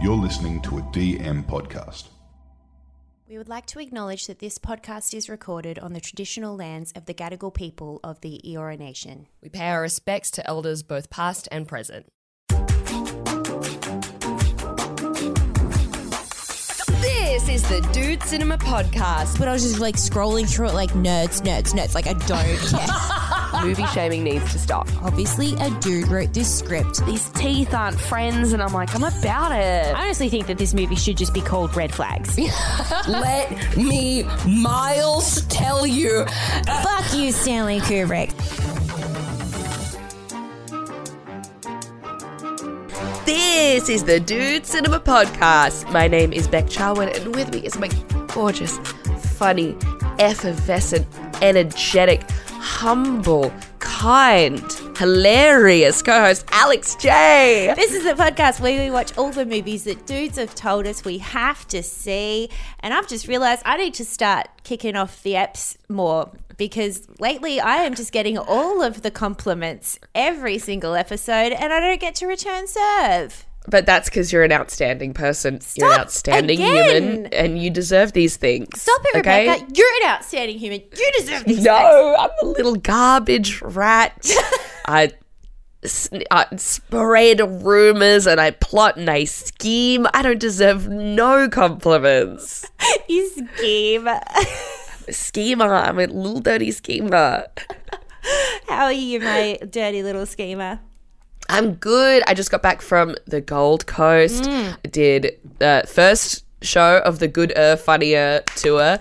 You're listening to a DM podcast. We would like to acknowledge that this podcast is recorded on the traditional lands of the Gadigal people of the Eora Nation. We pay our respects to elders both past and present. This is the Dude Cinema Podcast. but I was just like scrolling through it like nerds, nerds, nerds. Like I don't care. movie shaming needs to stop. Obviously, a dude wrote this script. These teeth aren't friends, and I'm like, I'm about it. I honestly think that this movie should just be called Red Flags. Let me, Miles, tell you. Fuck you, Stanley Kubrick. This is the Dude Cinema Podcast. My name is Beck Charlwood, and with me is my gorgeous, funny, effervescent, energetic, humble, kind, hilarious co host, Alex J. This is a podcast where we watch all the movies that dudes have told us we have to see. And I've just realized I need to start kicking off the apps more because lately I am just getting all of the compliments every single episode and I don't get to return serve. But that's because you're an outstanding person. you're an outstanding again. human, and you deserve these things. Stop it, okay? Rebecca. You're an outstanding human. You deserve these things. No, I'm a little garbage rat. I spread rumors and I plot and I scheme. I don't deserve no compliments. You scheme. Schemer. I'm a little dirty schemer. How are you, my dirty little schemer? I'm good. I just got back from the Gold Coast. I did the first show of the Good Er Funnier tour.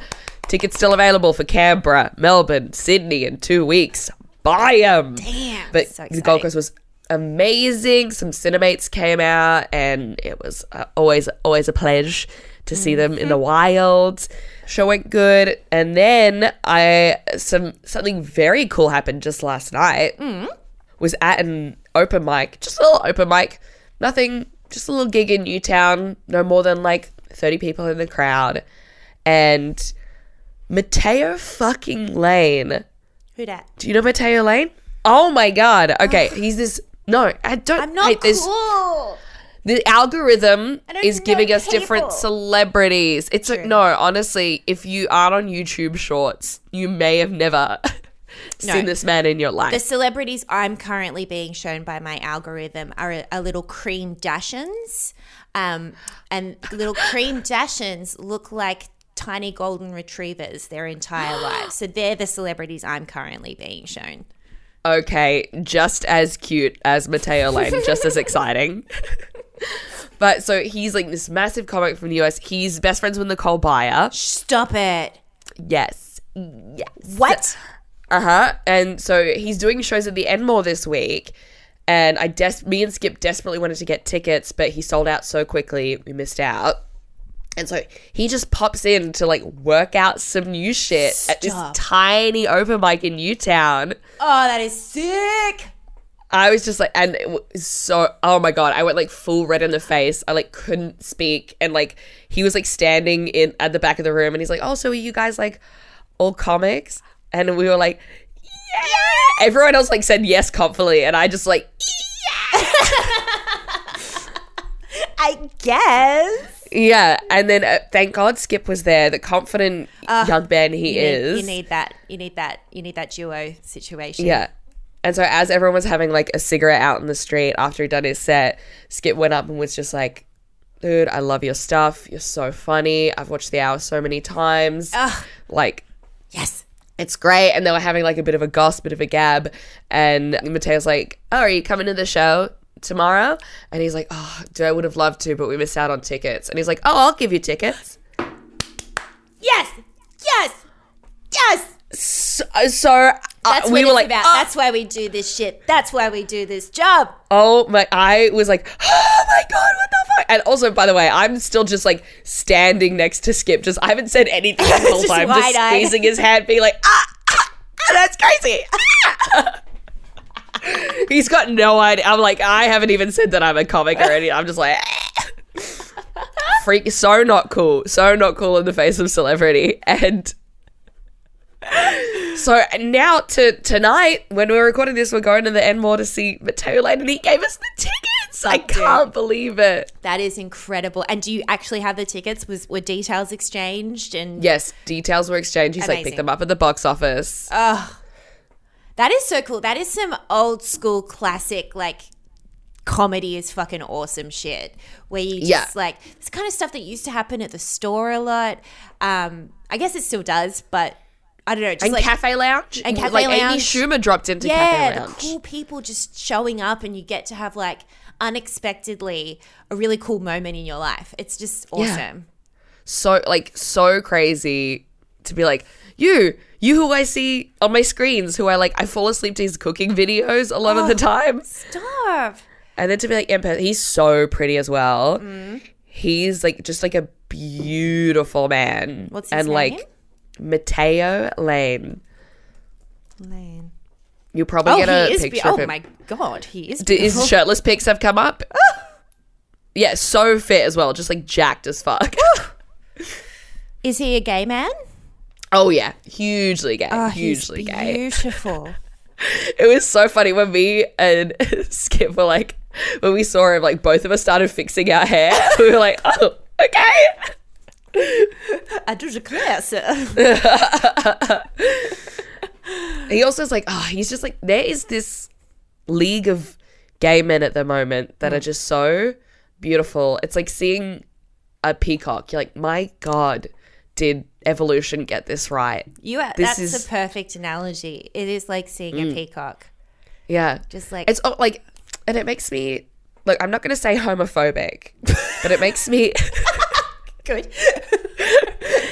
Tickets still available for Canberra, Melbourne, Sydney in two weeks. Buy them. Damn. But so the Gold. Coast was amazing. Some Cinemates came out, and it was uh, always always a pleasure to see them in the Mm-hmm. wild. Show went good, and then I some something very cool happened just last night. Mm. Was at an open mic, just a little open mic, nothing, just a little gig in Newtown. No more than like thirty people in the crowd, and Mateo fucking Lane. Who dat? Do you know Mateo Lane? Oh my god. Okay, oh. he's this. No, I don't. I'm not hate this. cool. The algorithm is know giving us different people. celebrities. It's like no, honestly, if you aren't on YouTube Shorts, you may have never seen this man in your life. The celebrities I'm currently being shown by my algorithm are a, little cream dachshunds. Um, and little cream dachshunds look like tiny golden retrievers their entire lives. So they're the celebrities I'm currently being shown. okay, just as cute as Mateo Lane, just as exciting. but so he's like this massive comic from the US. He's best friends with Nicole Byer. Stop it. Yes. Yes. What? Uh huh. And so he's doing shows at the Enmore this week. And I des- me and Skip desperately wanted to get tickets, but he sold out so quickly, we missed out. And so he just pops in to like work out some new shit at this tiny open mic in Newtown. Oh, that is sick. I was just like, and so, oh my god, I went like full red in the face. I like couldn't speak, and like he was like standing in at the back of the room, and he's like, "Oh, so are you guys like all comics?" And we were like, "Yeah." Everyone else like said yes confidently, and I just like, yeah. I guess. yeah. And then uh, thank God Skip was there, the confident young man he You need, is. you need that. You need that. You need that duo situation. Yeah. And so as everyone was having like a cigarette out in the street after he'd done his set, Skip went up and was just like, dude, I love your stuff. You're so funny. I've watched the hour so many times. Like, Yes. It's great. And they were having like a bit of a goss, bit of a gab. And Mateo's like, oh, are you coming to the show tomorrow? And he's like, oh, dude, I would have loved to, but we missed out on tickets. And he's like, oh, I'll give you tickets. Yes. Yes. Yes. So, so uh, That's we were like, about. "Oh." That's why we do this shit. That's why we do this job. Oh my! I was like, oh my god, what the fuck? And also, by the way, I'm still just like standing next to Skip. Just I haven't said anything the whole Just time. Just squeezing his hand, being like, ah, ah, ah, that's crazy. Ah. He's got no idea. I'm like, I haven't even said that I'm a comic or anything. I'm just like, freak, so not cool, so not cool in the face of celebrity, and. So now to tonight, when we're recording this, we're going to the Enmore to see Mateo Lane, and he gave us the tickets. I can't believe it. That is incredible. And do you actually have the tickets? Was were details exchanged? And Yes, details were exchanged. He's like, Amazing. pick them up at the box office. Oh, that is so cool. That is some old school classic like comedy is fucking awesome shit. Where you just Yeah. like this kind of stuff that used to happen at the store a lot. Um, I guess it still does, but I don't know. Just and like Cafe Lounge. And Cafe like Amy Schumer dropped into yeah, Cafe Lounge. cool people just showing up, and you get to have like unexpectedly a really cool moment in your life. It's just Yeah. awesome. so like so crazy to be like you you who i see on my screens who i like i fall asleep to his cooking videos a lot of the oh, time Stop. and then to be like person he's so pretty as well mm. he's like just like a beautiful man What's his and like name? Mateo lane Lane. you'll probably Oh, get a he is. picture Be- of oh him my god, he is. D- his shirtless pics have come up yeah so fit as well just like jacked as fuck Is he a gay man? oh yeah hugely gay Oh, hugely gay Beautiful. It was so funny when me and Skip were like, when we saw him, like both of us started fixing our hair. We were like, oh, okay. I do declare, sir. He also is like, oh, he's just like, there is this league of gay men at the moment that are mm. just so beautiful. It's like seeing a peacock. You're like, my God, did evolution get this right? You are. This that's is- a perfect analogy. It is like seeing a mm. peacock. Yeah. Just like It's oh, like, and it makes me, look, I'm not going to say homophobic, but it makes me. good.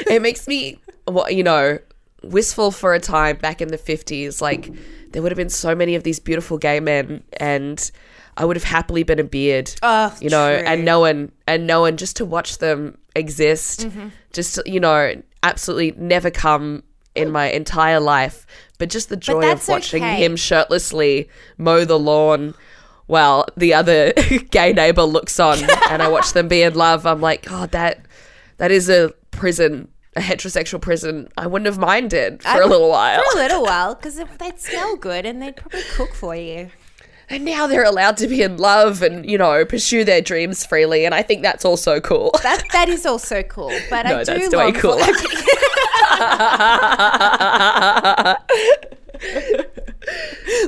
it makes me what you know wistful for a time back in the 50s like there would have been so many of these beautiful gay men and i would have happily been a beard Oh, you know true. and no one and no one just to watch them exist Mm-hmm. just you know absolutely never come in my entire life but just the joy of watching okay. him shirtlessly mow the lawn while the other gay neighbor looks on and I watch them be in love, I'm like, God, that that is a prison, a heterosexual prison. I wouldn't have minded for I a little while. For a little while, because they'd smell good and they'd probably cook for you. And now they're allowed to be in love and, you know, pursue their dreams freely. And I think that's also cool. That that is also cool. But I No, do that's way long cooler.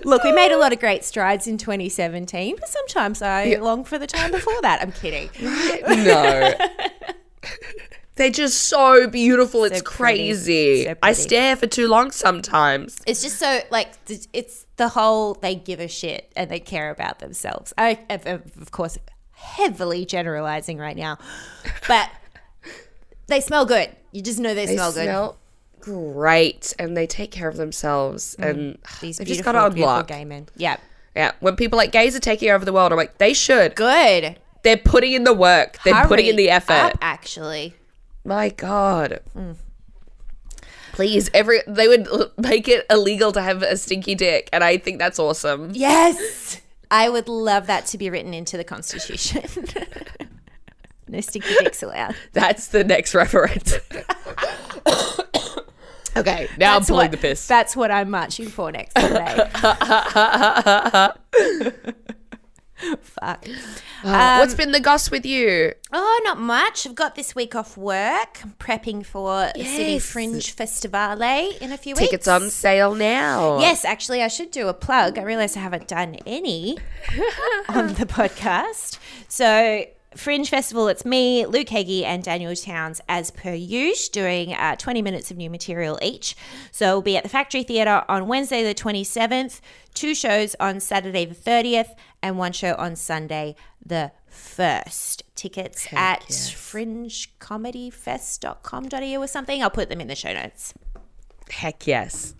Look, we made a lot of great strides in 2017, but sometimes I long for the time before that. I'm kidding. no. They're just so beautiful. It's pretty. crazy. So I stare for too long sometimes. It's just so like it's the whole they give a shit and they care about themselves. I of, course heavily generalizing right now, but they smell good. You just know they, They smell good. smell great and they take care of themselves and Mm. These they've just got to unlock. gay men. Yeah, Yeah, when people like gays are taking over the world, I'm like, they should. good. They're putting in the work. They're putting in the effort. up, actually. My God. Mm. Please, every they would l- make it illegal to have a stinky dick, and I think that's awesome. Yes, I would love that to be written into the Constitution. no stinky dicks allowed. That's the next reference. okay, now I'm pulling what- the piss. That's what I'm marching for next Sunday. Fuck. Uh, What's been the goss with you? Oh, not much. I've got this week off work. I'm prepping for the City Fringe Festivale in a few Tickets weeks. Tickets on sale now. Yes, actually, I should do a plug. I realised I haven't done any on the podcast. So, Fringe Festival, it's me, Luke Heggie, and Daniel Townes, as per usual, doing uh, 20 minutes of new material each. So, we'll be at the Factory Theatre on Wednesday, the 27th, two shows on Saturday, the 30th, and one show on Sunday, the 1st. Tickets at fringecomedyfest.com.au or something. I'll put them in the show notes. Heck yes.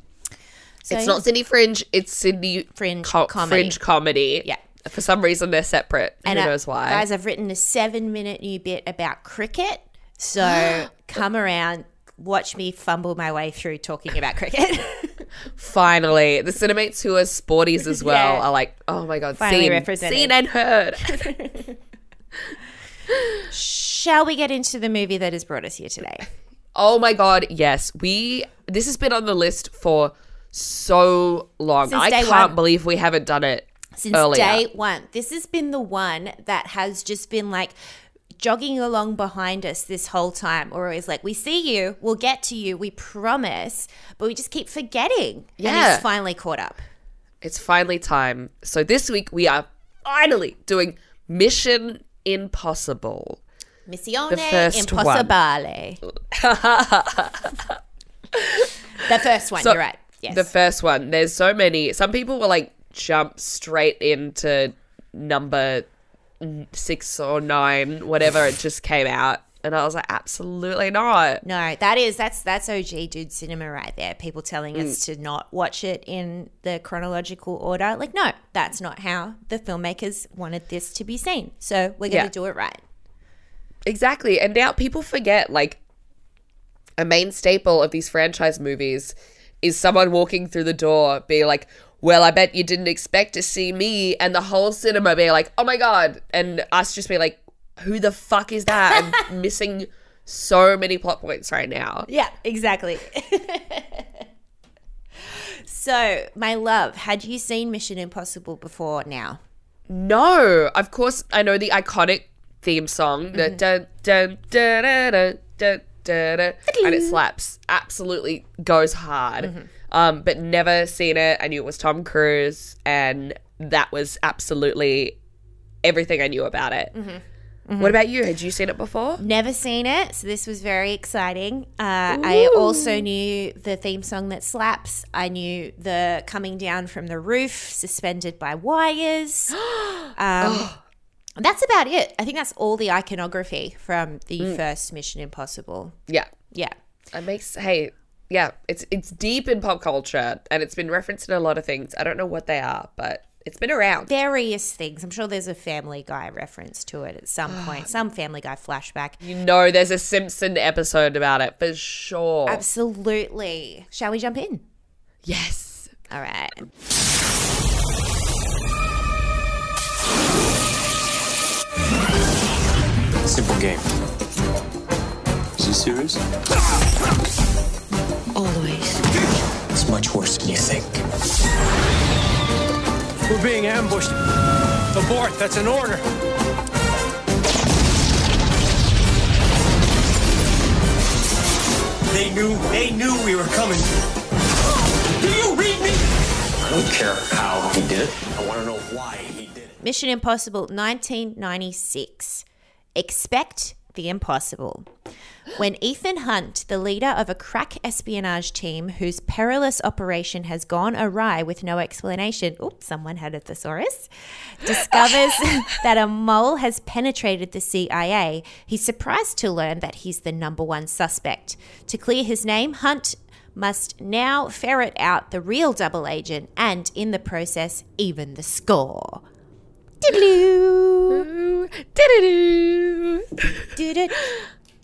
So, it's not Sydney Fringe. It's Sydney Fringe co- comedy. Fringe comedy. Yeah. For some reason, they're separate. Who uh, knows why? Guys, I've written a seven minute new bit about cricket. So come around, watch me fumble my way through talking about cricket. Finally, the Cinemates who are sporties as well Yeah. are like, oh my god, Finally seen, represented. seen and heard. Shall we get into the movie that has brought us here today? oh my god, yes. We this has been on the list for so long. Since I can't one. believe we haven't done it since Earlier. day one. This has been the one that has just been like jogging along behind us this whole time. We're always like, we see you, we'll get to you, we promise, but we just keep forgetting. And he's finally caught up. It's finally time. So this week we are finally doing Mission Impossible. Missione The first one. Impossibile. the first one, So, you're right. Yes. The first one. There's so many. Some people were like jump straight into number six or nine, whatever it just came out, and I was like, absolutely not. No, that is that's that's OG dude cinema right there. People telling Mm. us to not watch it in the chronological order. Like, no, that's not how the filmmakers wanted this to be seen. So we're gonna Yeah. do it right. Exactly. And now people forget like a main staple of these franchise movies is someone walking through the door being like, Well, I bet you didn't expect to see me and the whole cinema be like, Oh my god and us just be like, Who the fuck is that? I'm missing so many plot points right now. Yeah, exactly. so, my love, had you seen Mission Impossible before now? No. Of course I know the iconic theme song. The mm-hmm. dun dun dun and it slaps. Absolutely goes hard. Um, but never seen it. I knew it was Tom Cruise, and that was absolutely everything I knew about it. What about you? Had you seen it before? Never seen it, so this was very exciting. Uh, I also knew the theme song that slaps. I knew the coming down from the roof, suspended by wires. um, that's about it. I think that's all the iconography from the mm. first Mission Impossible. Yeah, Yeah. it makes. Hey, yeah, it's it's deep in pop culture, and it's been referenced in a lot of things. I don't know what they are, but it's been around. Various things. I'm sure there's a Family Guy reference to it at some ah. point, some Family Guy flashback. You know, there's a Simpson episode about it for sure. Absolutely. Shall we jump in? Yes. All right. Simple game. Is he serious? Always. It's much worse than you think. We're being ambushed. Abort, that's an order. They knew, they knew we were coming. Do you read me? I don't care how he did it. I want to know why he did it. Mission Impossible 1996. Expect the impossible. When Ethan Hunt, the leader of a crack espionage team whose perilous operation has gone awry with no explanation, oops, someone had a thesaurus, discovers that a mole has penetrated the CIA, he's surprised to learn that he's the number one suspect. To clear his name, Hunt must now ferret out the real double agent and, in the process, even the score.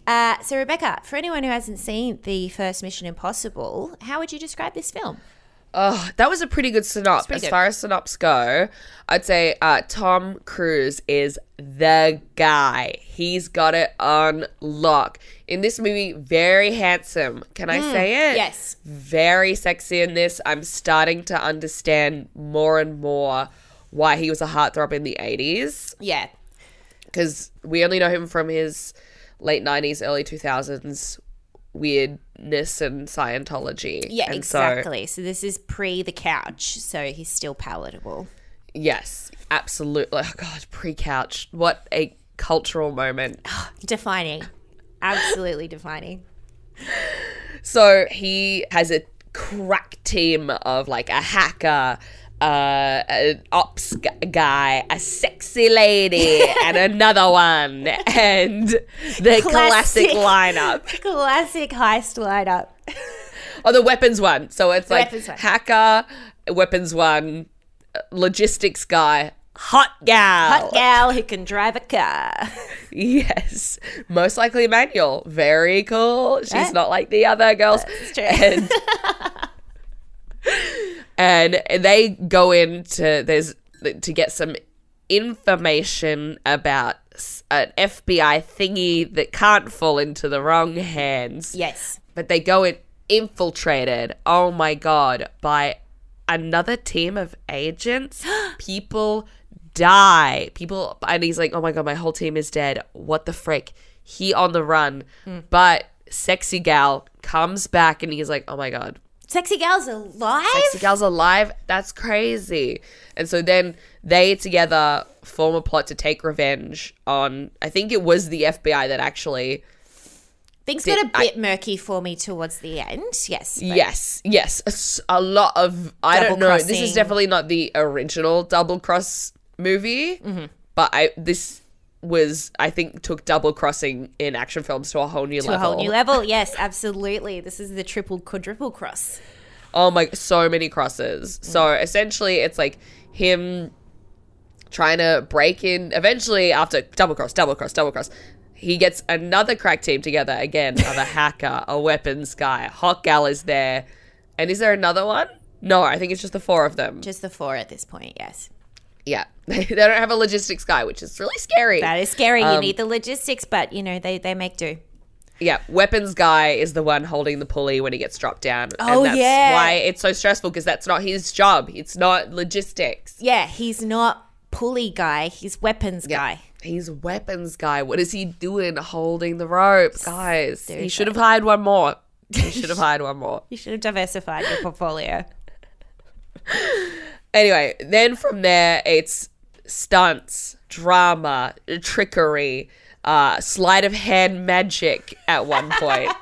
Uh, so, Rebecca, for anyone who hasn't seen the first Mission Impossible, how would you describe this film? Oh, that was a pretty good synopsis. pretty As good. far as synops go, I'd say uh, Tom Cruise is the guy. He's got it on lock. In this movie, very handsome. Can I say it? yes. Very sexy in this. I'm starting to understand more and more why he was a heartthrob in the 80s. Yeah. because we only know him from his late 90s early 2000s weirdness and scientology Yeah, And so- exactly. So, this is pre the couch, so he's still palatable. yes absolutely oh god pre-couch what a cultural moment Defining. Absolutely defining. so he has a crack team of like a hacker uh, an ops gu- guy, a sexy lady, and another one, and the classic, Classic. lineup. Classic heist lineup. Oh, the weapons one. So it's like weapons hacker, weapons one, logistics guy, hot gal. Hot gal who can drive a car. Yes. Most likely manual. Very cool. She's Yeah. not like the other girls. true. And, and they go into there's to get some information about an FBI thingy that can't fall into the wrong hands. Yes. but they go in infiltrated oh my god by another team of agents. People die. People, and he's like, oh my god, my whole team is dead. What the frick? He on the run, hmm. but sexy gal comes back and he's like, oh my god, Sexy gal's alive. sexy gal's alive. That's crazy. And so then they together form a plot to take revenge on. I think it was the FBI that actually. Things Did- got a bit murky for me towards the end. Yes. Yes, yes, a lot of. I don't know. This is definitely not the original double cross movie, Mm-hmm. but I this was I think took double crossing in action films to a whole new To level. a whole new level. Yes, absolutely. This is the triple quadruple cross. Oh my, so many crosses. Mm. So essentially, it's like him trying to break in. Eventually, after double cross, double cross, double cross, he gets another crack team together again of a hacker, a weapons guy, hot gal is there, and is there another one? No, I think it's just the four of them. Just the four at this point, yes. Yeah, they don't have a logistics guy, which is really scary. That is scary. you Um, need the logistics, but you know, they, they make do. Yeah, weapons guy is the one holding the pulley when he gets dropped down. Oh, and that's yeah. why it's so stressful because that's not his job. It's not logistics. Yeah, he's not pulley guy, he's weapons guy. He's weapons guy. What is he doing holding the rope, guys? He should have hired one more. He should have hired one more. You should have diversified your portfolio. Anyway, then from there, it's stunts, drama, trickery, uh, sleight of hand magic at one point.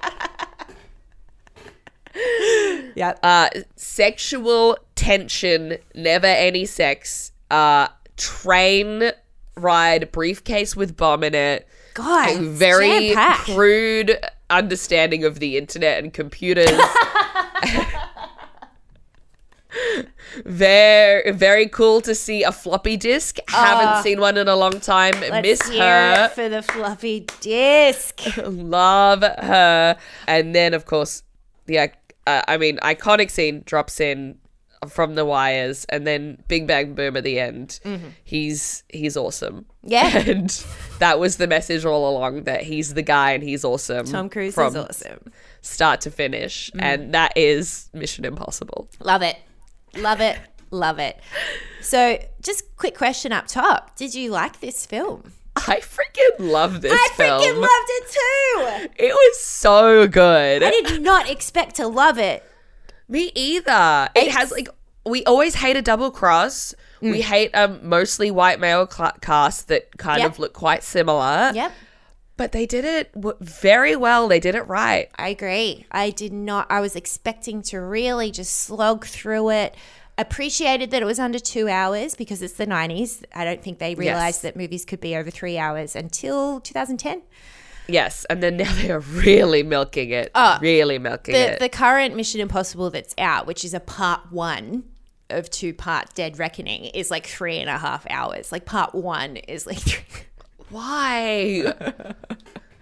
Yep. uh, sexual tension, never any sex, uh, train ride, briefcase with bomb in it. God, a very crude understanding of the internet and computers. very, very cool to see a floppy disk. Haven't seen one in a long time. Miss her. for the floppy disc. Love her. And then, of course, the uh, I mean, iconic scene drops in from the wires, and then Big Bang Boom at the end. He's he's awesome. Mm-hmm. Yeah. and that was the message all along that he's the guy and he's awesome. Tom Cruise is awesome. Mm. start to finish, and that is Mission Impossible. Love it. Love it. Love it. So, just quick question up top. Did you like this film? I freaking love this film. I film. freaking loved it too. it was so good. I did not expect to love it. Me either. It has like we always hate a double cross. Mm. We hate um mostly white male cl- cast that kind Yep. of look quite similar. Yep. But they did it w- very well. They did it right. I agree. I did not. I was expecting to really just slog through it. Appreciated that it was under two hours because it's the 90s. I don't think they realized that movies could be over three hours until 2010. Yes, and then now they are really milking it. Oh, really milking The, it. the current Mission Impossible that's out, which is a part one of two part Dead Reckoning, is like three and a half hours. Like part one is like three. Why?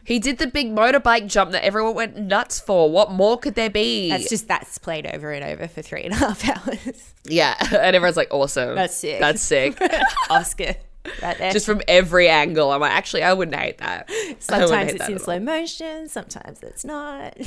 he did the big motorbike jump that everyone went nuts for. What more could there be? That's just that's played over and over for three and a half hours. yeah, and everyone's like, awesome. That's sick. That's sick. Oscar, right there. just from every angle. I'm like, actually, I wouldn't hate that. Sometimes hate it's that in slow motion, sometimes it's not.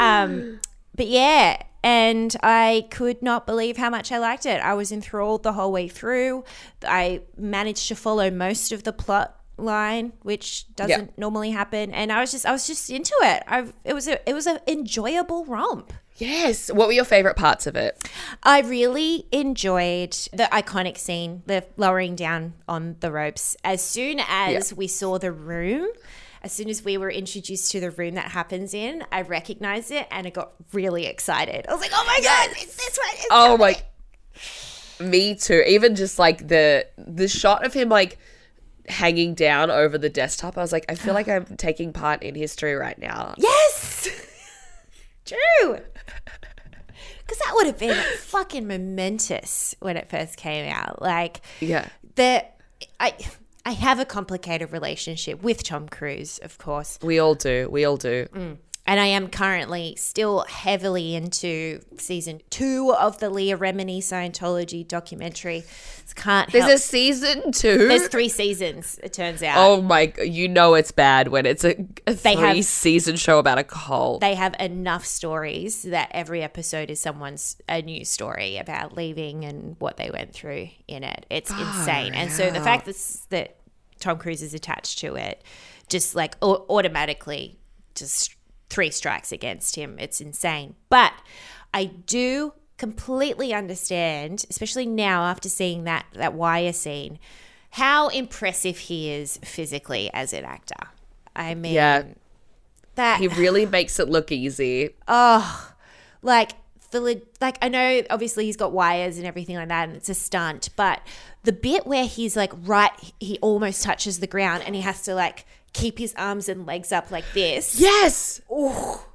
um, but yeah, and I could not believe how much I liked it. I was enthralled the whole way through. I managed to follow most of the plot line, which doesn't normally happen, and I was just I was just into it. I it was a it was an enjoyable romp. Yes. What were your favorite parts of it? I really enjoyed the iconic scene, the lowering down on the ropes. As soon as we saw the room, as soon as we were introduced to the room that happens in, I recognized it and I got really excited. I was like, "Oh my god, it's this one!" It's Oh coming." my Me too. Even just like the the shot of him like hanging down over the desktop. I was like, I feel like I'm taking part in history right now. Yes, true. Because that would have been fucking momentous when it first came out. Like, Yeah. the I I have a complicated relationship with Tom Cruise, of course. We all do. We all do. Mm. and I am currently still heavily into season two of the Leah Remini Scientology documentary. Can't There's help- a season two. There's three seasons. It turns out. Oh my! You know it's bad when it's a, a They have- three season show about a cult. they have enough stories that every episode is someone's a new story about leaving and what they went through in it. It's insane. And so the fact that, that Tom Cruise is attached to it just like au- automatically just three strikes against him. It's insane. But I do completely understand, especially now after seeing that that wire scene, how impressive he is physically as an actor. I mean, yeah, that he really makes it look easy. Oh, like the like I know obviously he's got wires and everything like that and it's a stunt but the bit where he's like right he almost touches the ground and he has to like keep his arms and legs up like this Yes,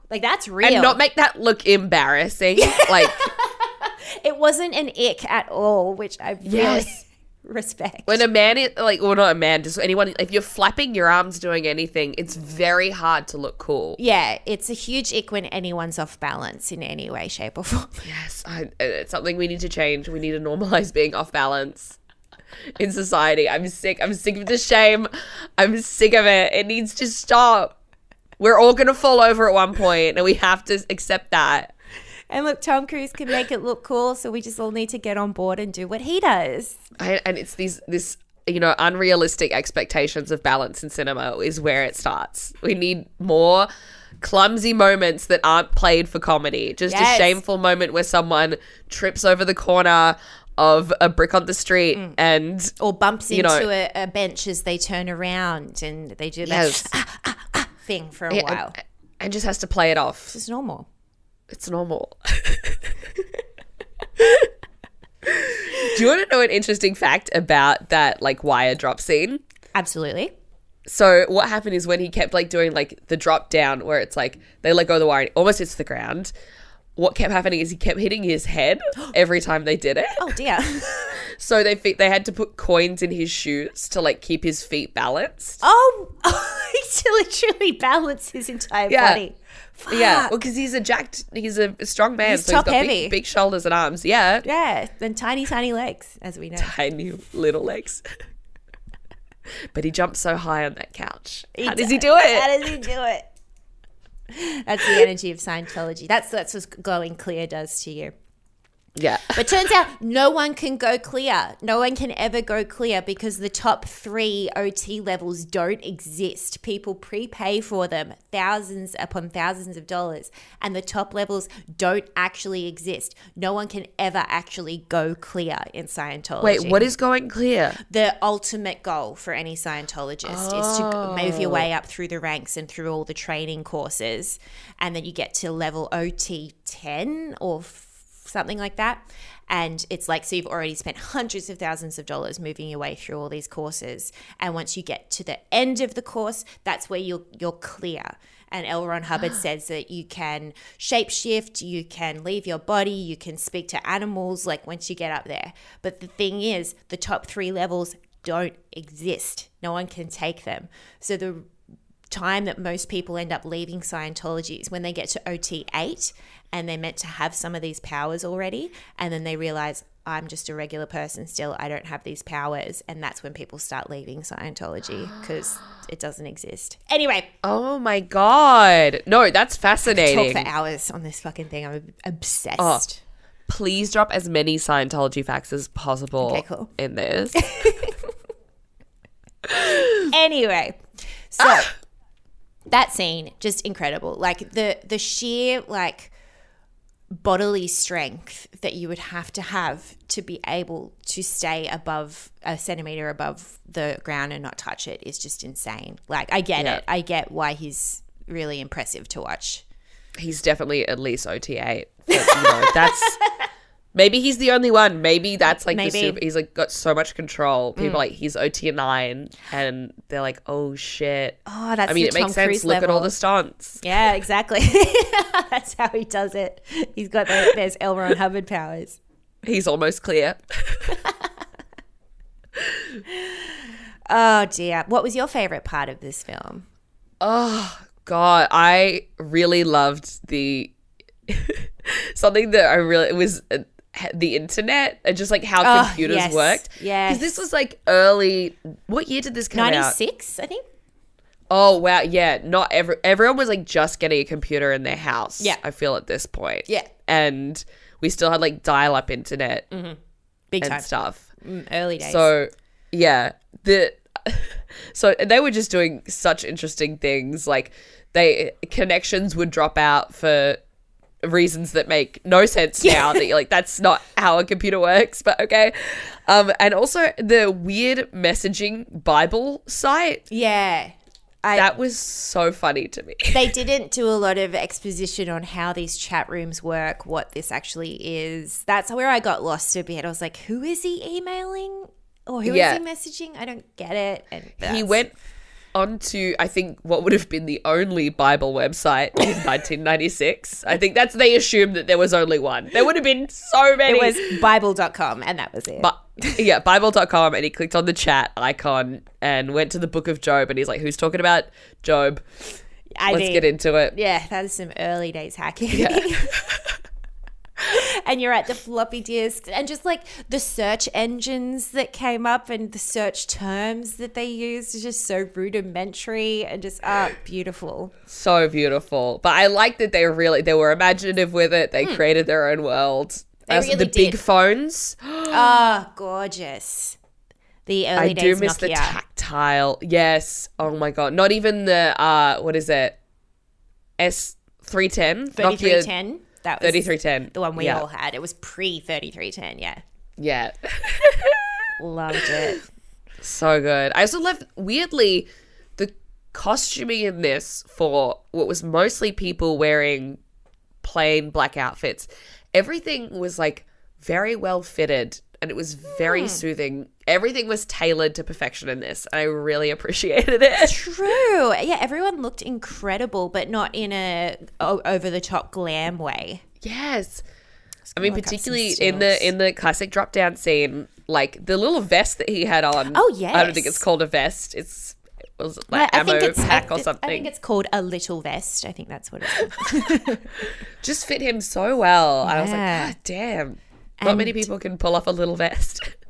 like that's real and not make that look embarrassing. Like it wasn't an ick at all which I really Yes. respect when a man, is, like, well, not a man, just anyone. If you're flapping your arms doing anything, it's very hard to look cool. yeah it's a huge ick when anyone's off balance in any way shape or form Yes, I, uh, it's something we need to change. We need to normalize being off balance in society. I'm sick. I'm sick of the shame. I'm sick of it. It needs to stop. We're all gonna fall over at one point, and we have to accept that. and look Tom Cruise can make it look cool so we just all need to get on board and do what he does I, and it's these this you know unrealistic expectations of balance in cinema is where it starts. We need more clumsy moments that aren't played for comedy. Just Yes. a shameful moment where someone trips over the corner of a brick on the street Mm. and or bumps You into know- a, a bench as they turn around and they do that yes, ah, ah, ah thing for a Yeah, while. and, and just has to play it off. It's normal. It's normal. Do you want to know an interesting fact about that like wire drop scene? Absolutely. So what happened is when he kept like doing like the drop down where it's like they let go of the wire and it almost hits the ground. What kept happening is he kept hitting his head every time they did it. Oh dear. So they fe- they had to put coins in his shoes to like keep his feet balanced. oh, to literally balance his entire Yeah. body. Yeah, well, because he's a jacked, he's a strong man, He's so top he's got heavy. Big, big shoulders and arms. Yeah, Yeah, and tiny, tiny legs, as we know. tiny little legs. but he jumps so high on that couch. How He does he do it? How does he do it? That's the energy of Scientology. That's that's what glowing clear does to you. Yeah. But turns out no one can go clear. No one can ever go clear because the top three OT levels don't exist. People prepay for them thousands upon thousands of dollars, and the top levels don't actually exist. No one can ever actually go clear in Scientology. Wait, what is going clear? the ultimate goal for any Scientologist is to oh. move your way up through the ranks and through all the training courses, and then you get to level OT ten or f- something like that. And it's like, so you've already spent hundreds of thousands of dollars moving your way through all these courses. And once you get to the end of the course, that's where you're, you're clear. And L. Ron Hubbard says that you can shapeshift, you can leave your body, you can speak to animals, like once you get up there. But the thing is, the top three levels don't exist. No one can take them. So the time that most people end up leaving Scientology is when they get to OT8 and they're meant to have some of these powers already. And then they realize, I'm just a regular person still. I don't have these powers. And that's when people start leaving Scientology because it doesn't exist. Anyway, Oh my god. No, that's fascinating. talk for hours on this fucking thing. I'm obsessed. Oh. Please drop as many Scientology facts as possible Okay, cool. in this. anyway, so ah! That scene just incredible. Like the the sheer like bodily strength that you would have to have to be able to stay above a centimeter above the ground and not touch it is just insane. Like I get Yeah. it. I get why he's really impressive to watch. He's definitely at least OT8. But, you know, that's maybe he's the only one. Maybe that's like Maybe. the super, he's like got so much control. People are like he's OT9 and they're like, "Oh shit." Oh, that's I mean, it makes Tom sense. Cruise Look at all the stunts. Yeah, exactly. that's how he does it. He's got the, there's L. Ron Hubbard powers. He's almost clear. Oh dear. What was your favorite part of this film? Oh god, I really loved the something that I really it was the internet and just like how Oh, computers yes, worked. Yeah. because this was like early. What year did this come out? 96, I think. Oh wow, yeah. Not every everyone was like just getting a computer in their house. Yeah. I feel at this point. Yeah. and we still had like dial-up internet Big and time. stuff. Mm, Early days. So yeah, the so they were just doing such interesting things. Like they connections would drop out for reasons that make no sense now. That you're like that's not how a computer works, but okay. Um, and also the weird messaging Bible site yeah. I, that was so funny to me. they didn't do a lot of exposition on how these chat rooms work, what this actually is. That's where I got lost a bit. I was like, who is he emailing? Or who is Yeah. he messaging? I don't get it. And he went onto I think what would have been the only Bible website in 1996. I think that's they assumed that there was only one. There would have been so many. It was Bible.com and that was it. but yeah, Bible.com, and he clicked on the chat icon and went to the Book of Job, and he's like, "Who's talking about Job? I Let's mean, get into it." Yeah, that is some early days hacking. and you're at the floppy disk and just like the search engines that came up and the search terms that they used is just so rudimentary and just ah beautiful. So beautiful. But I like that they really they were imaginative with it. They created their own world. They Also, the really big phones. Ah, gorgeous. The early I do days miss the tactile. Yes. Oh my god. Not even the uh what is it? S three ten. 3310. That was Thirty three ten. the one we yeah. all had. It was pre 3310. Yeah. Yeah. Loved it. so good. I also love weirdly the costuming in this for what was mostly people wearing plain black outfits. Everything was like very well fitted and it was very hmm. soothing. Everything was tailored to perfection in this. And I really appreciated it. It's true. Yeah, everyone looked incredible, but not in a over the top glam way. Yes. I mean, look up some particularly in the in the classic drop down scene, like the little vest that he had on. Oh, yeah. I don't think it's called a vest. It's it was like I- ammo think it's- pack I or something. I think it's called a little vest. I think that's what it's called. just fit him so well. I was like, God damn. Not many people can pull off a little vest.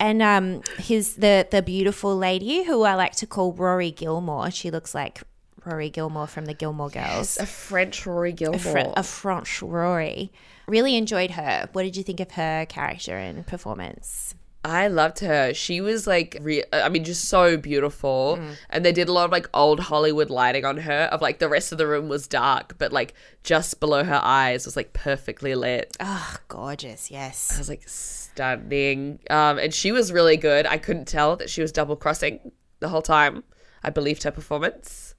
and um, his the the beautiful lady who I like to call Rory Gilmore. She looks like Rory Gilmore from the Gilmore Girls. a French Rory Gilmore. a, Fr- a French Rory. Really enjoyed her. What did you think of her character and performance? I loved her. She was like, re- I mean, just so beautiful. And they did a lot of like old Hollywood lighting on her. Of like the rest of the room was dark, but like just below her eyes was like perfectly lit. Oh, gorgeous. Yes. I was like stunning. Um, and she was really good. I couldn't tell that she was double crossing the whole time. I believed her performance.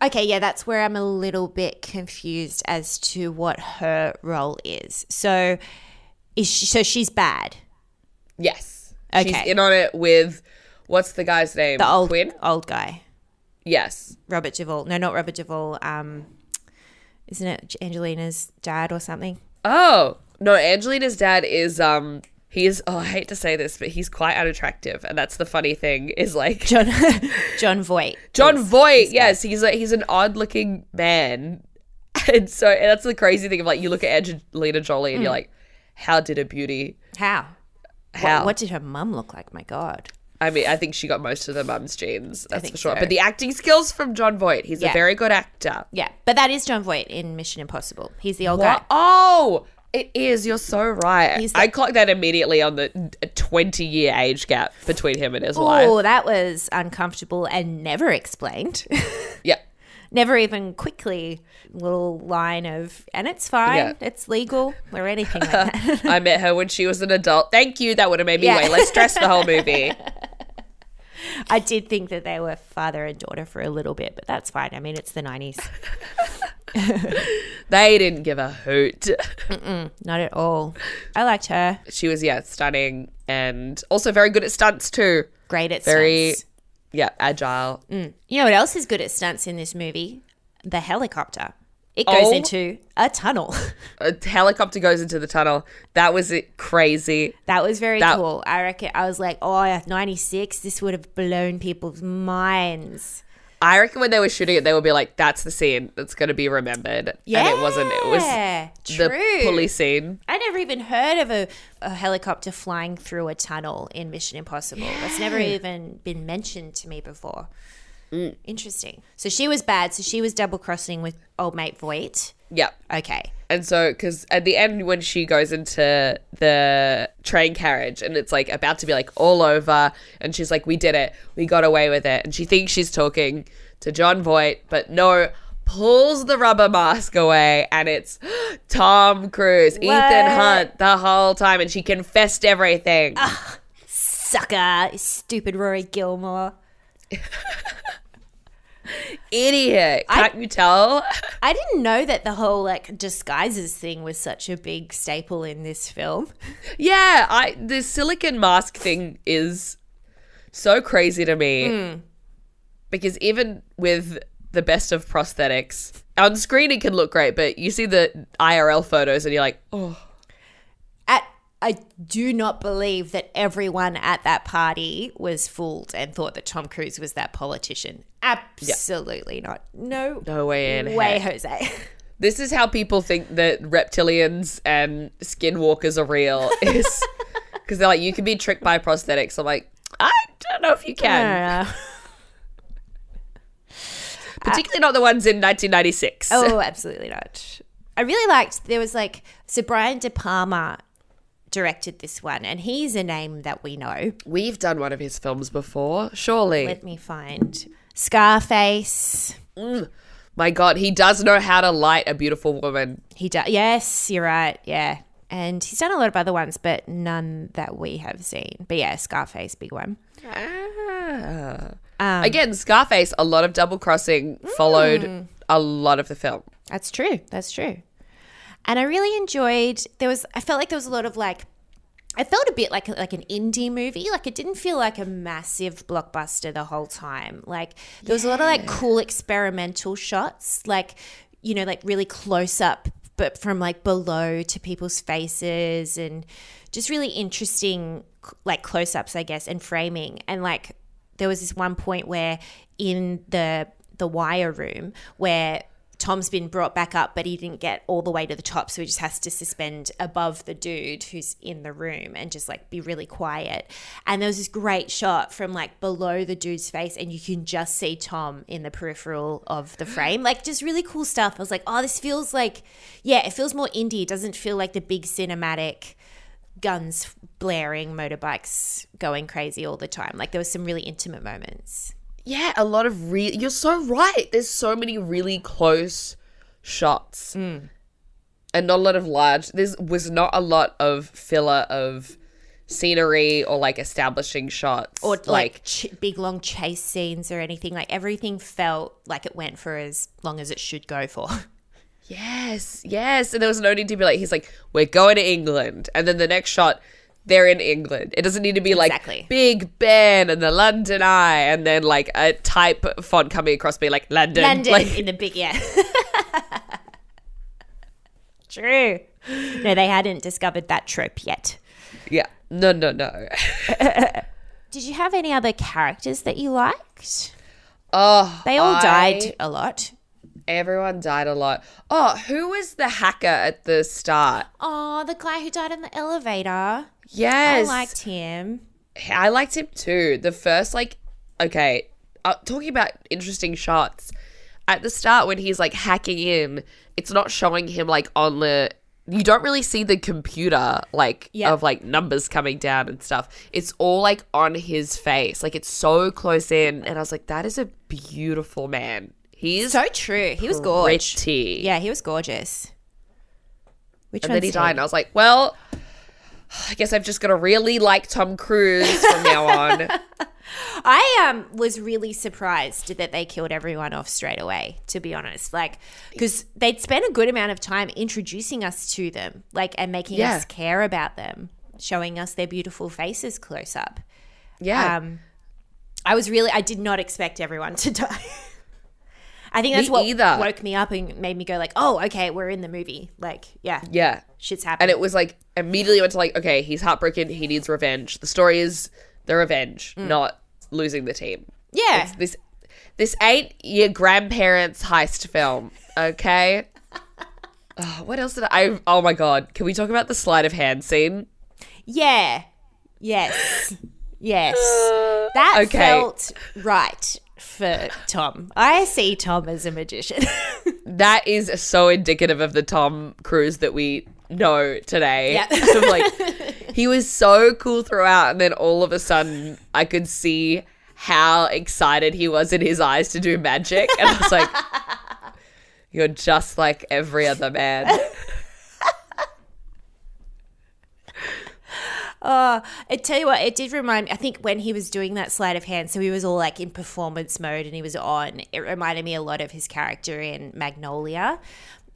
Okay, yeah, that's where I'm a little bit confused as to what her role is. So, is she, so she's bad. Yes. She's in on it with what's the guy's name? The old Quinn? old guy, Yes. Robert Duvall. No, not Robert Duvall. Um, isn't it Angelina's dad or something? Oh no, Angelina's dad is um he is oh I hate to say this, but he's quite unattractive, and that's the funny thing is like John Jon Voight. Jon Voight. Yes, he's like he's an odd looking man, and so and that's the crazy thing of like you look at Angelina Jolie and you're like, how did a beauty? How? How? What, what did her mum look like? My God. I mean, I think she got most of the mum's genes. That's for sure. so. But the acting skills from Jon Voight, he's Yeah. a very good actor. Yeah, but that is Jon Voight in Mission Impossible. He's the old What? guy. Oh, it is. You're so right. The- I clocked that immediately on the 20 year age gap between him and his Oh, wife. Oh, that was uncomfortable and never explained. Yeah. Never even quickly little line of and it's fine Yeah. it's legal or anything like that I met her when she was an adult. Thank you. That would have made me Yeah. way less stressed the whole movie. i did think that they were father and daughter for a little bit but that's fine i mean it's the 90s They didn't give a hoot. not at all i liked her She was, yeah, stunning and also very good at stunts too. great at Very, stunts yeah, agile. Mm. you know what else is good at stunts in this movie the helicopter it goes Oh. into a tunnel A helicopter goes into the tunnel. That was it. Crazy. that was very That- cool i reckon i was like oh 96 this would have blown people's minds I reckon when they were shooting it, they would be like, "That's the scene that's going to be remembered." Yeah, and it wasn't. It was true. the police scene. I never even heard of a, a helicopter flying through a tunnel in Mission Impossible. That's never even been mentioned to me before. Mm. Interesting. So she was bad. So she was double crossing with old mate Voight. Yep. Okay. And so, because at the end, when she goes into the train carriage and it's like about to be like all over, and she's like, We did it. We got away with it. And she thinks she's talking to Jon Voight, but no, pulls the rubber mask away and it's Tom Cruise, Ethan Hunt the whole time. And she confessed everything. Sucker. Stupid Rory Gilmore. Idiot. Can't you tell? I didn't know that the whole like disguises thing was such a big staple in this film. Yeah, I the silicon mask thing is so crazy to me. Hmm. Because even with the best of prosthetics, on screen it can look great, but you see the IRL photos and you're like, oh, I do not believe that everyone at that party was fooled and thought that Tom Cruise was that politician. Absolutely not. No, no way in way, heck. Jose. This is how people think that reptilians and skinwalkers are real is because they're like, you can be tricked by prosthetics. I'm like, I don't know if you can. Particularly not the ones in 1996. oh, absolutely not. I really liked there was like so Brian De Palma directed this one, and he's a name that we know. We've done one of his films before, surely. Let me find Scarface. My God, he does know how to light a beautiful woman. He does. Yes, you're right. Yeah. And he's done a lot of other ones, but none that we have seen. But yeah, Scarface, big one. Um, Again, Scarface, a lot of double crossing followed Mm. a lot of the film. That's true. That's true. And I really enjoyed. There was. I felt like there was a lot of like. I felt a bit like like an indie movie. Like it didn't feel like a massive blockbuster the whole time. Like there was a lot of like cool experimental shots. Like you know, like really close up, but from like below to people's faces, and just really interesting like close ups, I guess, and framing. And like there was this one point where in the the wire room where Tom's been brought back up, but he didn't get all the way to the top, so he just has to suspend above the dude who's in the room and just like be really quiet. And there was this great shot from like below the dude's face, and you can just see Tom in the peripheral of the frame. Like just really cool stuff. I was like, oh, this feels like, yeah, it feels more indie. It doesn't feel like the big cinematic guns blaring, motorbikes going crazy all the time. Like there was some really intimate moments. Yeah, a lot of real. You're so right. There's so many really close shots, Mm. and not a lot of large. There was not a lot of filler of scenery or like establishing shots or like, ch- big long chase scenes or anything. Like everything felt like it went for as long as it should go for. Yes, yes. And there was no need to be like, he's like, we're going to England. And then the next shot, they're in England. It doesn't need to be like Exactly. Big Ben and the London Eye and then like a type font coming across being like London. London Like, in the big yeah. True. No, they hadn't discovered that trope yet. yeah. No, no, no. Did you have any other characters that you liked? Oh, They all I- died a lot. Everyone died a lot. Oh, who was the hacker at the start? Oh, the guy who died in the elevator. Yes. I liked him. I liked him too. The first, like, okay, uh, talking about interesting shots. At the start, when he's like hacking in, it's not showing him like on the. You don't really see the computer, like, Yeah. of like numbers coming down and stuff. It's all like on his face. Like, it's so close in. And I was like, that is a beautiful man. He's So true. He was gorgeous. pretty. Yeah, he was gorgeous. Which And then he died, and I was like, well, I guess I've just got to really like Tom Cruise from now on. I um was really surprised that they killed everyone off straight away. To be honest, like because they'd spent a good amount of time introducing us to them, like and making Yeah. us care about them, showing us their beautiful faces close up. Yeah. Um, I was really I did not expect everyone to die. I think that's Me what either. woke me up and made me go like, oh, okay, we're in the movie. Like, yeah, yeah. shit's happening. And it was like immediately went to like, okay, he's heartbroken, he needs revenge. The story is the revenge, mm. not losing the team. yeah, It's this This ain't your grandparents' heist film, okay? Oh, what else did I? Oh my god! Can we talk about the sleight of hand scene? Yeah. Yes. Yes. That Okay. felt right for Tom. I see Tom as a magician. That is so indicative of the Tom Cruise that we know today. Yeah. Like he was so cool throughout, and then all of a sudden, I could see how excited he was in his eyes to do magic, and I was like, "You're just like every other man." Oh, I tell you what, it did remind me. I think when he was doing that sleight of hand, so he was all like in performance mode and he was on. It reminded me a lot of his character in Magnolia.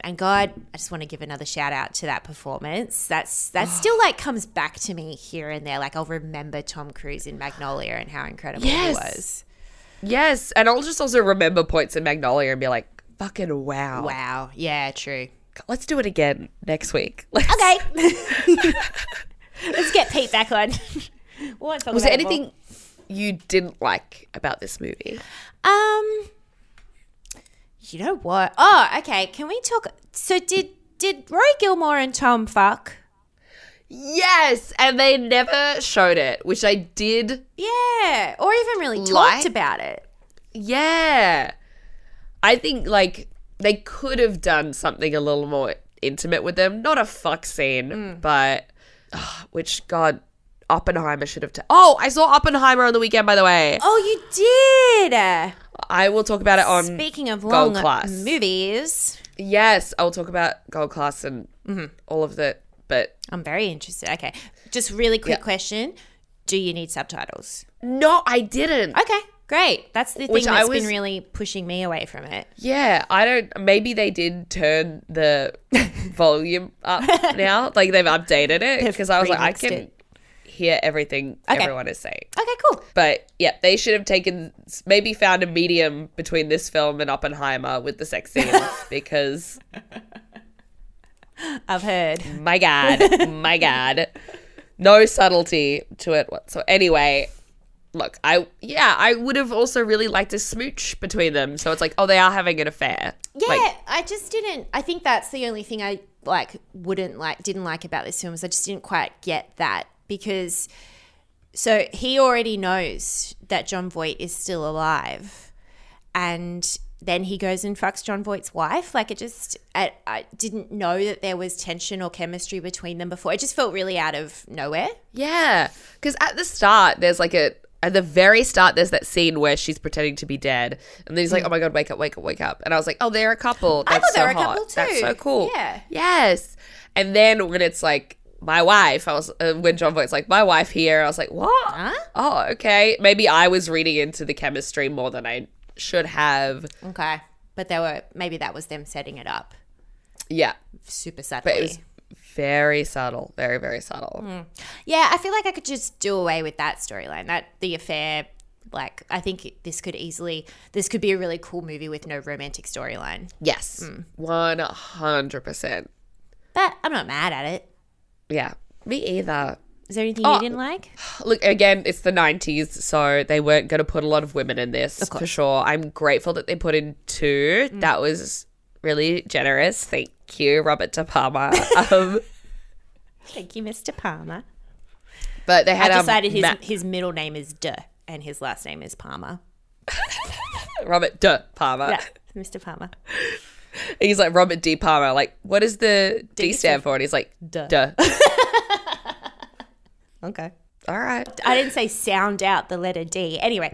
And God, I just want to give another shout out to that performance. That's that oh. still like comes back to me here and there. Like I'll remember Tom Cruise in Magnolia and how incredible Yes. he was. yes, and I'll just also remember points in Magnolia and be like, "Fucking wow!" Wow. Yeah, true. Let's do it again next week. Let's- Okay. Let's get Pete back on. Was there it more. anything you didn't like about this movie? Um, you know what? Oh, okay. Can we talk? So did did Roy Gilmore and Tom fuck? Yes, and they never showed it, which I did. Yeah, or even really talked about it. Yeah, I think like they could have done something a little more intimate with them. Not a fuck scene, but ah, which God, Oppenheimer should have. ta- oh, I saw Oppenheimer on the weekend, by the way. Oh, you did. I will talk about it on. Speaking of Gold Class. movies, Yes, I will talk about Gold Class and Mm-hmm. all of that. But I'm very interested. Okay, just really quick Yeah. question: Do you need subtitles? no, I didn't. Okay, great. That's the thing Which that's I was- been really pushing me away from it. Yeah, I don't. Maybe they did turn the volume up now. Like they've updated it because I was like, I can it. hear everything Okay. everyone is saying. Okay, cool. But yeah, they should have taken maybe found a medium between this film and Oppenheimer with the sex scenes because I've heard. my god, my god, no subtlety to it. So anyway. Look, I yeah, I would have also really liked a smooch between them. So it's like, oh, they are having an affair. Yeah, Like, I just didn't. I think that's the only thing I like wouldn't like didn't like about this film is I just didn't quite get that because so he already knows that Jon Voight is still alive, and then he goes and fucks Jon Voight's wife. Like it just, I, I didn't know that there was tension or chemistry between them before. It just felt really out of nowhere. Yeah, because at the start, there's like a at the very start, there's that scene where she's pretending to be dead, and then he's like, "Oh my god, wake up, wake up, wake up!" And I was like, "Oh, they're a couple. That's Mm. thought they so were a hot. couple That's too. so cool. Yeah. yes." And then when it's like my wife, I was uh, when Jon Voight's like my wife here, I was like, "What? Huh? Oh, okay. Maybe I was reading into the chemistry more than I should have. Okay, but they were maybe that was them setting it up Yeah, super subtly. but it was very subtle, very very subtle. Mm. Yeah, I feel like I could just do away with that storyline. That the affair, like I think this could easily, this could be a really cool movie with no romantic storyline. Yes, Mm. one hundred percent. But I'm not mad at it. Yeah, me either. Is there anything Oh. you didn't like? Look, again, it's the 90s, so they weren't going to put a lot of women in this for sure. I'm grateful that they put in two. Mm. That was really generous. Thank you, Robert De Palma. um, Thank you, Mr. Palmer. but they had I um, decided his Ma- his middle name is Duh and his last name is Palmer. Robert De Palma. Yeah, Mr. Palmer. He's like Robert D. Palmer. Like, what does the D, stand for? And he's like, Duh. Duh. Okay. All right. I didn't say sound out the letter D. Anyway,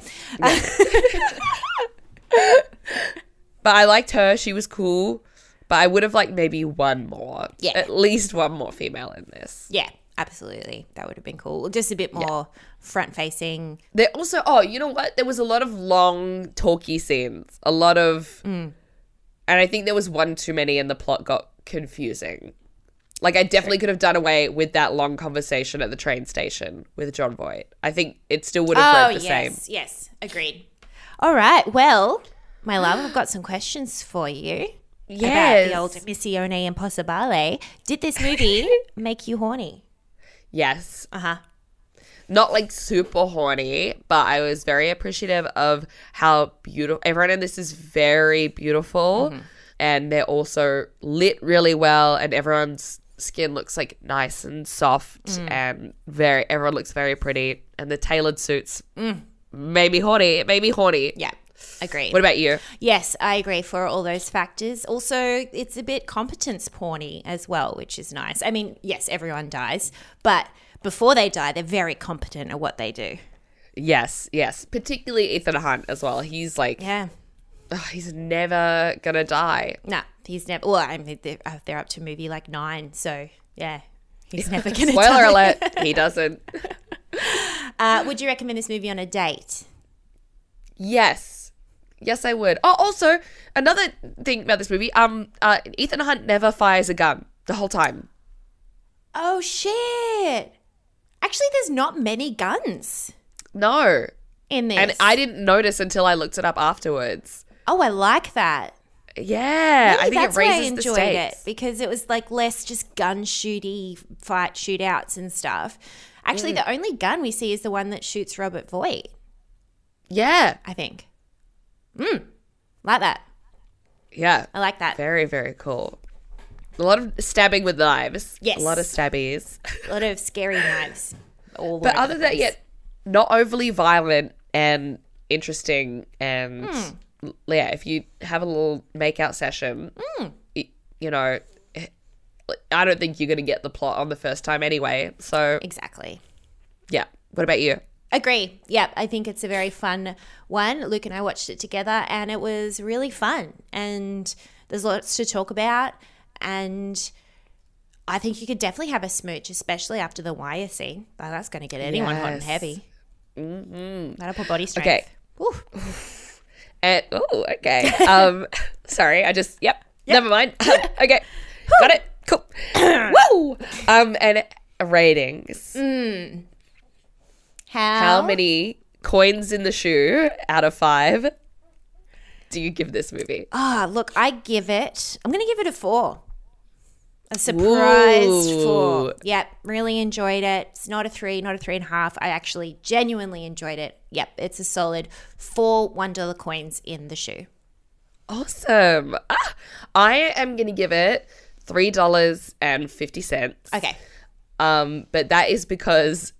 But I liked her. She was cool. But I would have liked maybe one more. Yeah. At least one more female in this. yeah, absolutely, that would have been cool. Just a bit more front facing. There also, oh, you know what? There was a lot of long, talky scenes. A lot of, mm. and I think there was one too many, and the plot got confusing. Like, I definitely could have done away with that long conversation at the train station with Jon Voight. I think it still would have Oh read the yes, same. yes, agreed. All right, well, my love, I've got some questions for you. Yes. About the old Missione Impossibile. Did this movie make you horny? Yes. Uh huh. not like super horny, but I was very appreciative of how beautiful everyone in this is very beautiful mm-hmm. and they're also lit really well and everyone's skin looks like nice and soft mm. and very everyone looks very pretty and the tailored suits mm. made me horny. It made me horny. Yeah, agree. What about you? Yes, I agree for all those factors. Also, it's a bit competence porny as well, which is nice. I mean, yes, everyone dies, but before they die, they're very competent at what they do. Yes, yes. Particularly Ethan Hunt as well. He's like Yeah. ugh, he's never gonna die. No, he's never. Well, I mean, they're, uh, they're up to movie like nine, so yeah, he's never going to Spoiler die. alert, he doesn't. Uh, would you recommend this movie on a date? Yes. Yes, I would. Oh, also, another thing about this movie, um, uh, Ethan Hunt never fires a gun the whole time. Oh shit! Actually, there's not many guns No. in this. And I didn't notice until I looked it up afterwards. Oh, I like that. Yeah, I think that's it why I raises the enjoyed it because it was like less just gun shooty fight shootouts and stuff. Actually, Mm. the only gun we see is the one that shoots Robert Voight. Yeah, I think. Mm, like that. yeah. I like that. Very, very cool. A lot of stabbing with knives. Yes. A lot of stabbies. A lot of scary knives. All But other than that, yet not overly violent and interesting. And Hmm. yeah, if you have a little makeout session, Hmm. y- you know, I don't think you're going to get the plot on the first time anyway. So exactly. yeah. What about you? Agree. Yep. I think it's a very fun one. Luke and I watched it together and it was really fun. And there's lots to talk about. And I think you could definitely have a smooch, especially after the wire scene. Like, that's going to get anyone hot and heavy. Mm-hmm. That'll put body strength. Okay. Woo. And oh, okay. Um, sorry, I just yep. Never mind. okay, got it. Cool. Woo. Um, and ratings. How, How many coins in the shoe out of five do you give this movie? Ah, look, I give it, I'm going to give it a four. A surprise four. Yep, really enjoyed it. It's not a three, not a three and a half. I actually genuinely enjoyed it. Yep, it's a solid four one dollar coins in the shoe. Awesome. Ah, I am gonna give it three dollars and fifty cents. Okay. Um, but that is because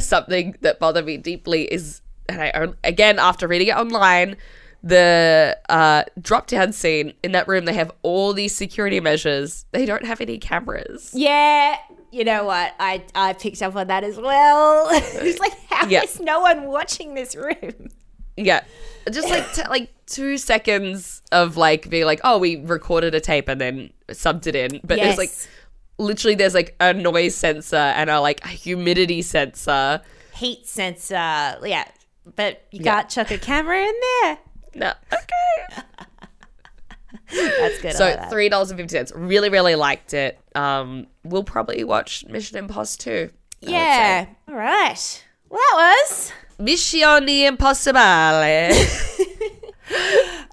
something that bothered me deeply is, and I again after reading it online, the uh, drop down scene in that room. They have all these security measures. They don't have any cameras. Yeah, you know what? I I picked up on that as well. it's like how is Yeah. no one watching this room? Yeah, just like t- like two seconds of like being like, oh, we recorded a tape and then subbed it in, but it's like Yes. Literally there's like a noise sensor and a like a humidity sensor. Heat sensor. Yeah, but you Yeah. can't chuck a camera in there. No, okay. That's good. So like three dollars and fifty cents. Really, really liked it. Um, we'll probably watch Mission Impossible too. Yeah. All right. Well, that was. Mission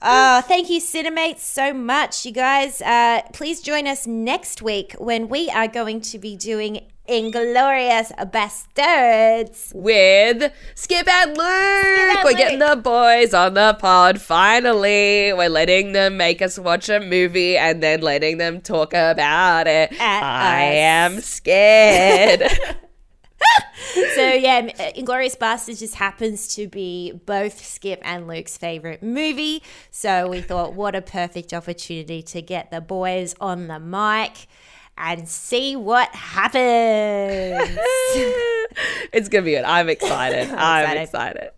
Oh, thank you, Cinemates, so much. You guys, uh, please join us next week when we are going to be doing Inglourious Basterds. With Skip and Luke. and We're getting the boys on the pod. Finally, we're letting them make us watch a movie and then letting them talk about it. At I us. am scared. So, yeah, uh, Inglourious Basterds just happens to be both Skip and Luke's favorite movie. So, we thought, what a perfect opportunity to get the boys on the mic and see what happens. it's gonna be good. I'm excited. I'm excited. excited.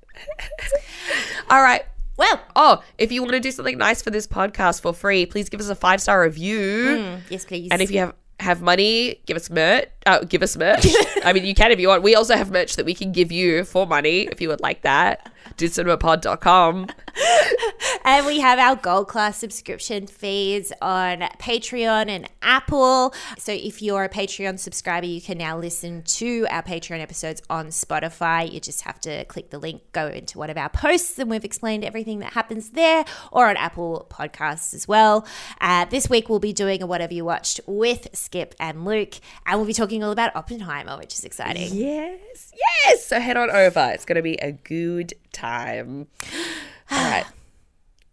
All right. well, Oh, if you want to do something nice for this podcast for free, please give us a five star review. Mm, yes, please. And if you have have money, give us merch. Uh, give us merch. I mean, you can if you want. We also have merch that we can give you for money if you would like that. dudecinemapod.com. And we have our gold class subscription feeds on Patreon and Apple. So if you're a Patreon subscriber, you can now listen to our Patreon episodes on Spotify. You just have to click the link, go into one of our posts, and we've explained everything that happens there, or on Apple Podcasts as well. Uh, this week we'll be doing a whatever you watched with Skip and Luke, and we'll be talking all about Oppenheimer, which is exciting. Yes, yes. So head on over. It's going to be a good time. All right.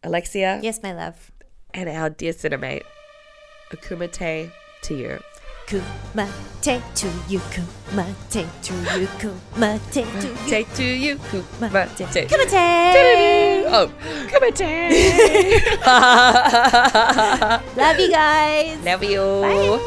Alexia Yes, my love. and our dear cinemate, a Kumite to you. Kumite to you, kumite to you, kumite to you. Take to you, Kumite. Kumite! Oh, Kumite. Love you guys. Love you. Bye.